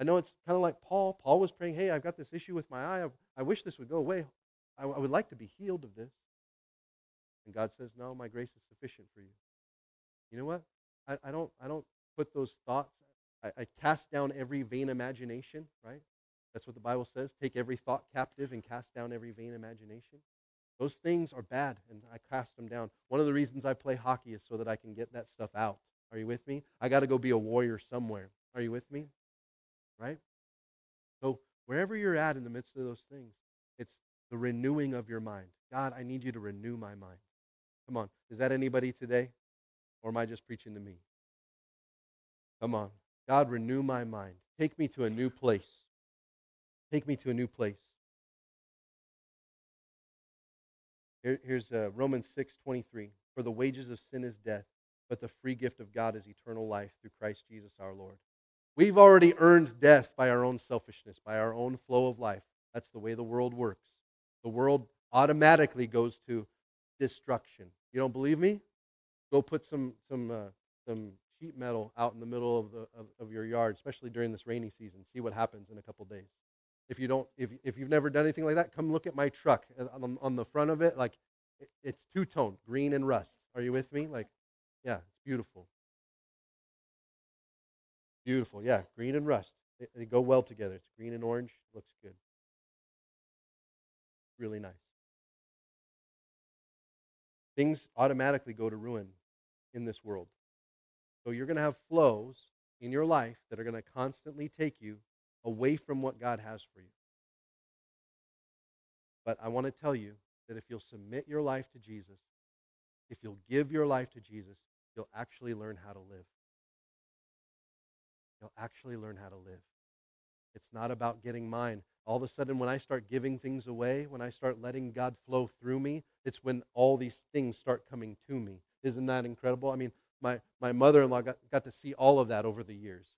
I know it's kind of like Paul. Paul was praying, hey, I've got this issue with my eye. I wish this would go away. I, would like to be healed of this. And God says, No, my grace is sufficient for you. You know what? I, I don't I don't put those thoughts. I, I cast down every vain imagination, right? That's what the Bible says. Take every thought captive and cast down every vain imagination. Those things are bad, and I cast them down. One of the reasons I play hockey is so that I can get that stuff out. Are you with me? I got to go be a warrior somewhere. Are you with me? Right? So, wherever you're at in the midst of those things, it's the renewing of your mind. God, I need you to renew my mind. Come on. Is that anybody today? Or am I just preaching to me? Come on. God, renew my mind. Take me to a new place. Take me to a new place. Here, here's uh, Romans 6 23. For the wages of sin is death, but the free gift of God is eternal life through Christ Jesus our Lord. We've already earned death by our own selfishness, by our own flow of life. That's the way the world works the world automatically goes to destruction. You don't believe me? Go put some some uh, some sheet metal out in the middle of the of, of, your yard, especially during this rainy season. See what happens in a couple days. If you don't, if, if you've never done anything like that, come look at my truck Uh, on, on the front of it. Like it, it's two tone, green and rust. Are you with me? Like, yeah, it's beautiful. Beautiful, yeah, green and rust. They, they go well together. It's green and orange. Looks good. Really nice. Things automatically go to ruin in this world. So you're going to have flows in your life that are going to constantly take you away from what God has for you. But I want to tell you that if you'll submit your life to Jesus, if you'll give your life to Jesus, you'll actually learn how to live. You'll actually learn how to live. It's not about getting mine. All of a sudden, when I start giving things away, when I start letting God flow through me, it's when all these things start coming to me. Isn't that incredible? I mean, my, my mother in law got, got to see all of that over the years.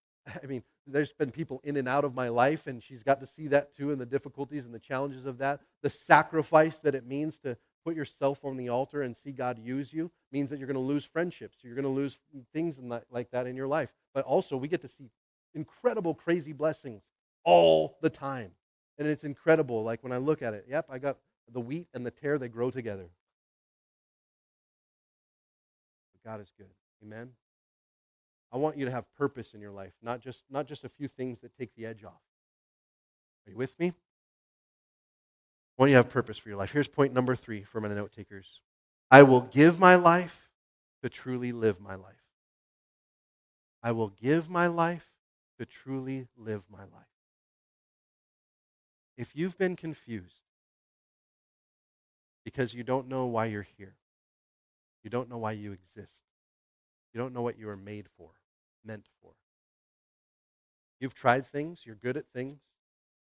I mean, there's been people in and out of my life, and she's got to see that too, and the difficulties and the challenges of that. The sacrifice that it means to put yourself on the altar and see God use you means that you're going to lose friendships. You're going to lose things like that in your life. But also, we get to see incredible, crazy blessings all the time. And it's incredible. Like when I look at it, yep, I got the wheat and the tare, they grow together. But God is good. Amen. I want you to have purpose in your life, not just, not just a few things that take the edge off. Are you with me? I want you to have purpose for your life. Here's point number three for my note takers I will give my life to truly live my life. I will give my life to truly live my life. If you've been confused because you don't know why you're here, you don't know why you exist, you don't know what you are made for, meant for. You've tried things, you're good at things,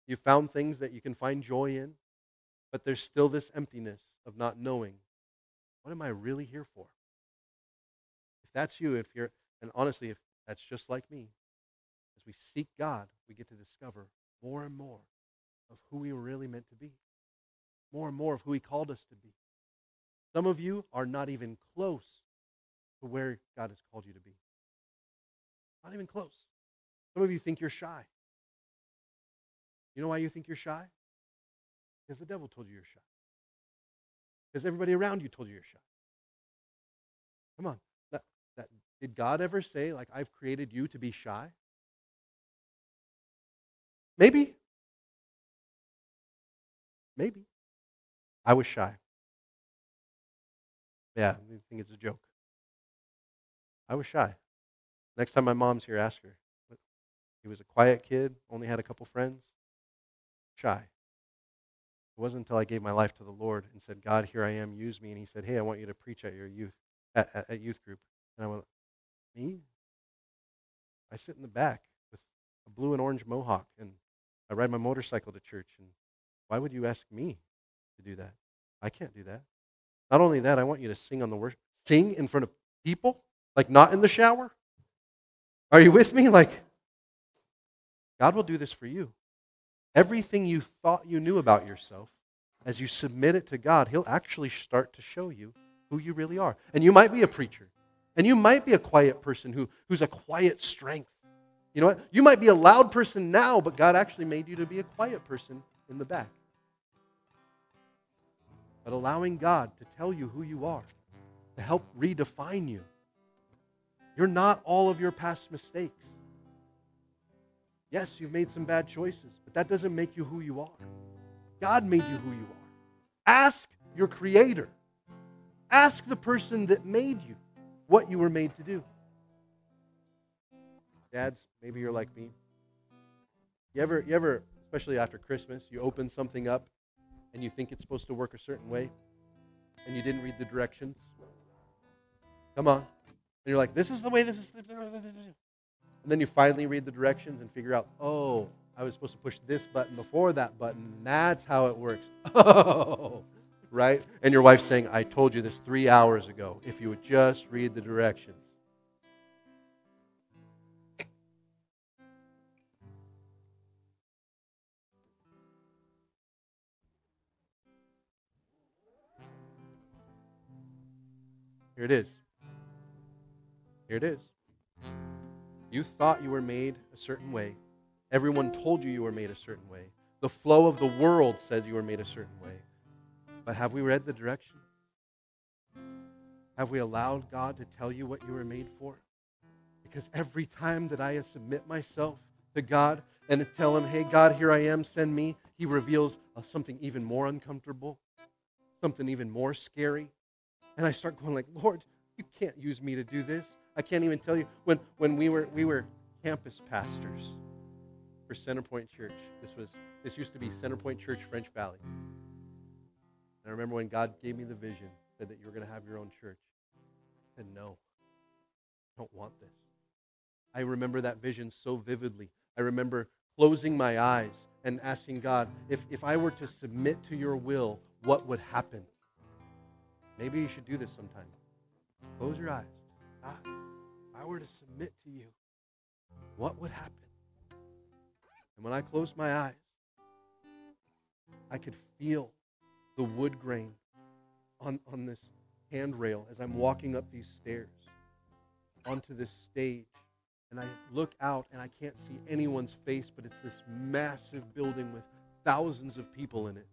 you've found things that you can find joy in, but there's still this emptiness of not knowing what am I really here for? If that's you, if you're, and honestly, if that's just like me, as we seek God, we get to discover more and more of who we were really meant to be, more and more of who He called us to be. Some of you are not even close to where God has called you to be. Not even close. Some of you think you're shy. You know why you think you're shy? Because the devil told you you're shy. Because everybody around you told you you're shy. Come on. That, that, did God ever say, like, I've created you to be shy? Maybe. Maybe. I was shy. Yeah, I think it's a joke. I was shy. Next time my mom's here, ask her. He was a quiet kid, only had a couple friends, shy. It wasn't until I gave my life to the Lord and said, God, here I am, use me. And he said, Hey, I want you to preach at your youth, at, at, at youth group. And I went, Me? I sit in the back with a blue and orange mohawk, and I ride my motorcycle to church. And why would you ask me to do that? I can't do that. Not only that, I want you to sing on the worship, sing in front of people, like not in the shower. Are you with me? Like, God will do this for you. Everything you thought you knew about yourself, as you submit it to God, He'll actually start to show you who you really are. And you might be a preacher, and you might be a quiet person who, who's a quiet strength. You know what? You might be a loud person now, but God actually made you to be a quiet person in the back. But allowing God to tell you who you are, to help redefine you. You're not all of your past mistakes. Yes, you've made some bad choices, but that doesn't make you who you are. God made you who you are. Ask your Creator. Ask the person that made you what you were made to do. Dads, maybe you're like me. You ever, you ever, especially after Christmas, you open something up and you think it's supposed to work a certain way and you didn't read the directions? Come on. And you're like, this is the way this is. And then you finally read the directions and figure out, oh, I was supposed to push this button before that button. That's how it works. (laughs) Oh, right? And your wife's saying, I told you this three hours ago. If you would just read the directions. Here it is. Here it is. You thought you were made a certain way. Everyone told you you were made a certain way. The flow of the world said you were made a certain way. But have we read the directions? Have we allowed God to tell you what you were made for? Because every time that I submit myself to God and tell Him, hey, God, here I am, send me, He reveals uh, something even more uncomfortable, something even more scary. And I start going like, Lord, you can't use me to do this. I can't even tell you. When, when we, were, we were campus pastors for Centerpoint Church, this, was, this used to be Centerpoint Church, French Valley. And I remember when God gave me the vision, said that you were going to have your own church. I said, no, I don't want this. I remember that vision so vividly. I remember closing my eyes and asking God, if, if I were to submit to your will, what would happen? Maybe you should do this sometime. Close your eyes. If I were to submit to you, what would happen? And when I closed my eyes, I could feel the wood grain on, on this handrail as I'm walking up these stairs onto this stage. And I look out and I can't see anyone's face, but it's this massive building with thousands of people in it.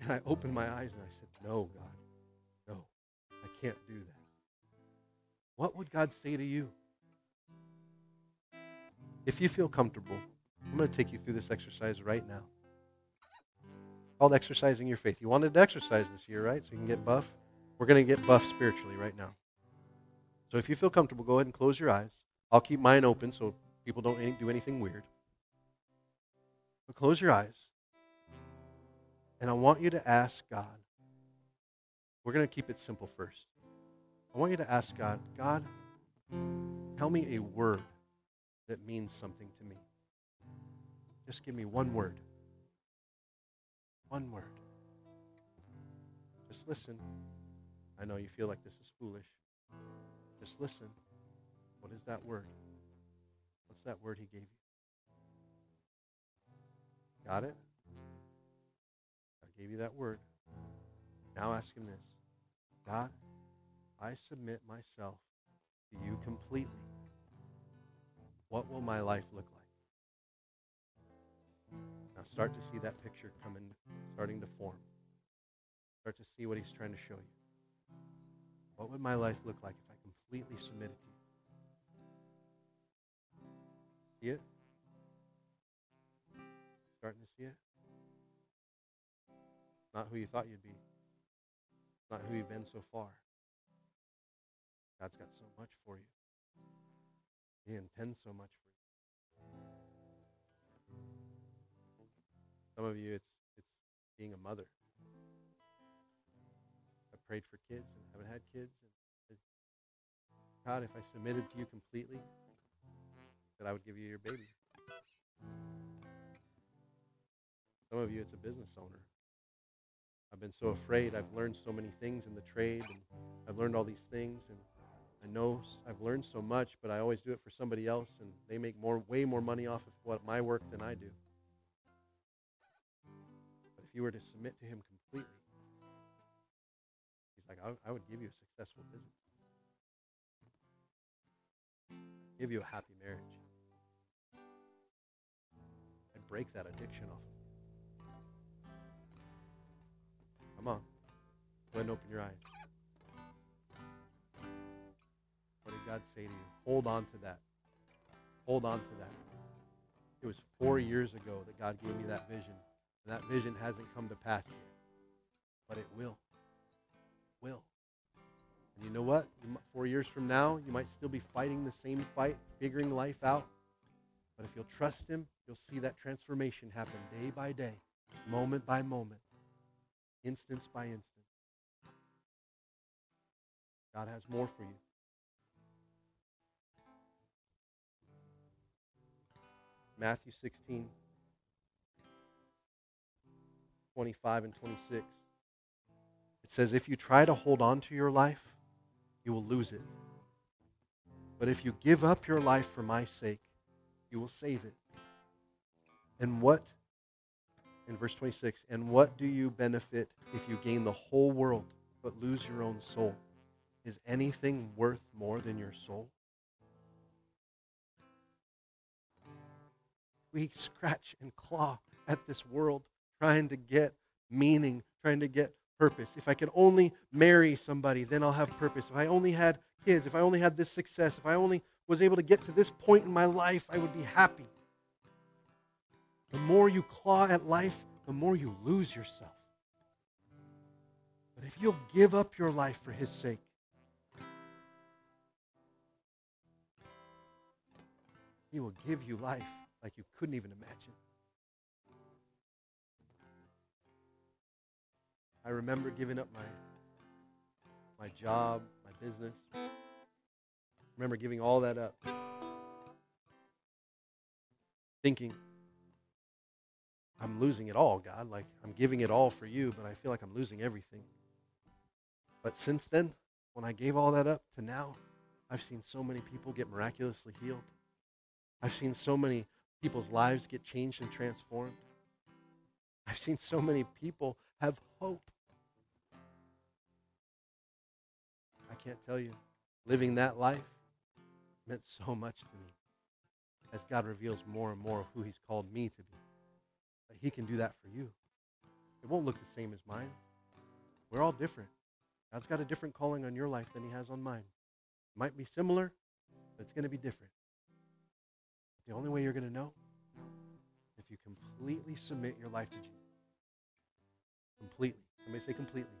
And I opened my eyes and I said, No, God, no, I can't do that. What would God say to you? If you feel comfortable, I'm going to take you through this exercise right now. called exercising your faith. You wanted to exercise this year, right? So you can get buff. We're going to get buff spiritually right now. So if you feel comfortable, go ahead and close your eyes. I'll keep mine open so people don't do anything weird. But close your eyes. And I want you to ask God. We're going to keep it simple first. I want you to ask God, God, tell me a word that means something to me. Just give me one word. One word. Just listen. I know you feel like this is foolish. Just listen. What is that word? What's that word he gave you? Got it? I gave you that word. Now ask him this God, I submit myself to you completely. What will my life look like? Now start to see that picture coming, starting to form. Start to see what he's trying to show you. What would my life look like if I completely submitted to you? See it? Starting to see it? Not who you thought you'd be. Not who you've been so far. God's got so much for you. He intends so much for you. Some of you, it's it's being a mother. I prayed for kids and haven't had kids. And God, if I submitted to you completely, that I would give you your baby. Some of you, it's a business owner. I've been so afraid. I've learned so many things in the trade, and I've learned all these things, and I know I've learned so much, but I always do it for somebody else, and they make more, way more money off of what my work than I do. But if you were to submit to Him completely, He's like, I, I would give you a successful business, give you a happy marriage, I'd break that addiction off. Come on, go ahead and open your eyes. God say to you? Hold on to that. Hold on to that. It was four years ago that God gave me that vision. And that vision hasn't come to pass yet. But it will. Will. And you know what? Four years from now, you might still be fighting the same fight, figuring life out. But if you'll trust Him, you'll see that transformation happen day by day, moment by moment, instance by instance. God has more for you. Matthew 16, 25 and 26. It says, If you try to hold on to your life, you will lose it. But if you give up your life for my sake, you will save it. And what, in verse 26, and what do you benefit if you gain the whole world but lose your own soul? Is anything worth more than your soul? We scratch and claw at this world trying to get meaning, trying to get purpose. If I could only marry somebody, then I'll have purpose. If I only had kids, if I only had this success, if I only was able to get to this point in my life, I would be happy. The more you claw at life, the more you lose yourself. But if you'll give up your life for His sake, He will give you life like you couldn't even imagine. I remember giving up my my job, my business. I remember giving all that up. Thinking I'm losing it all, God. Like I'm giving it all for you, but I feel like I'm losing everything. But since then, when I gave all that up to now, I've seen so many people get miraculously healed. I've seen so many people's lives get changed and transformed. I've seen so many people have hope. I can't tell you. Living that life meant so much to me as God reveals more and more of who He's called me to be. That He can do that for you. It won't look the same as mine. We're all different. God's got a different calling on your life than He has on mine. It might be similar, but it's going to be different. The only way you're going to know if you completely submit your life to Jesus. Completely. Somebody say completely.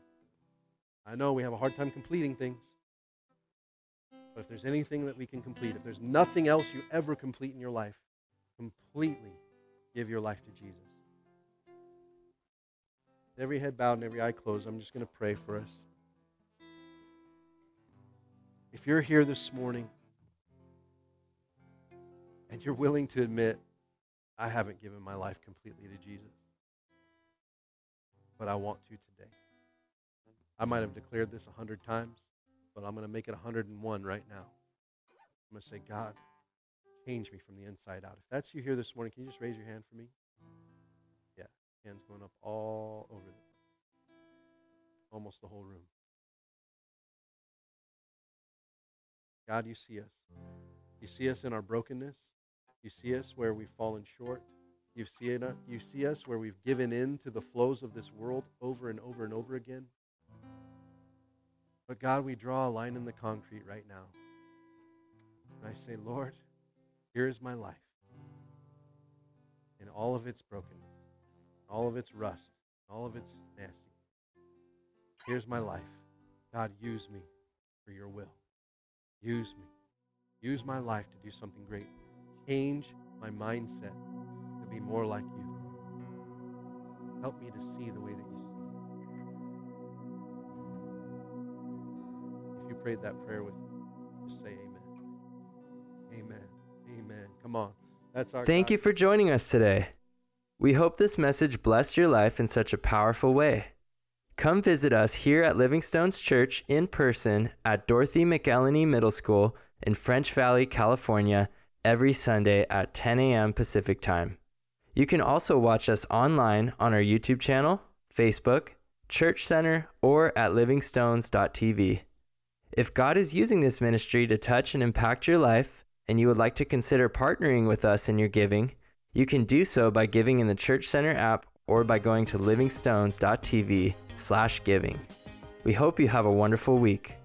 I know we have a hard time completing things. But if there's anything that we can complete, if there's nothing else you ever complete in your life, completely give your life to Jesus. With every head bowed and every eye closed, I'm just going to pray for us. If you're here this morning and you're willing to admit, I haven't given my life completely to Jesus, but I want to today. I might have declared this a hundred times, but I'm going to make it 101 right now. I'm going to say, God, change me from the inside out. If that's you here this morning, can you just raise your hand for me? Yeah, hands going up all over the, almost the whole room. God, you see us. You see us in our brokenness. You see us where we've fallen short. You see, it, uh, you see us where we've given in to the flows of this world over and over and over again. But God, we draw a line in the concrete right now. And I say, Lord, here is my life in all of its brokenness, all of its rust, all of its nasty. Here's my life. God, use me for your will. Use me. Use my life to do something great. Change my mindset to be more like you. Help me to see the way that you see. If you prayed that prayer with me, just say amen. Amen. Amen. Come on. That's our Thank God. you for joining us today. We hope this message blessed your life in such a powerful way. Come visit us here at Living Stones Church in person at Dorothy McElhinney Middle School in French Valley, California, every Sunday at 10 a.m. Pacific Time. You can also watch us online on our YouTube channel, Facebook, Church Center, or at livingstones.tv. If God is using this ministry to touch and impact your life, and you would like to consider partnering with us in your giving, you can do so by giving in the Church Center app or by going to livingstones.tv slash giving. We hope you have a wonderful week.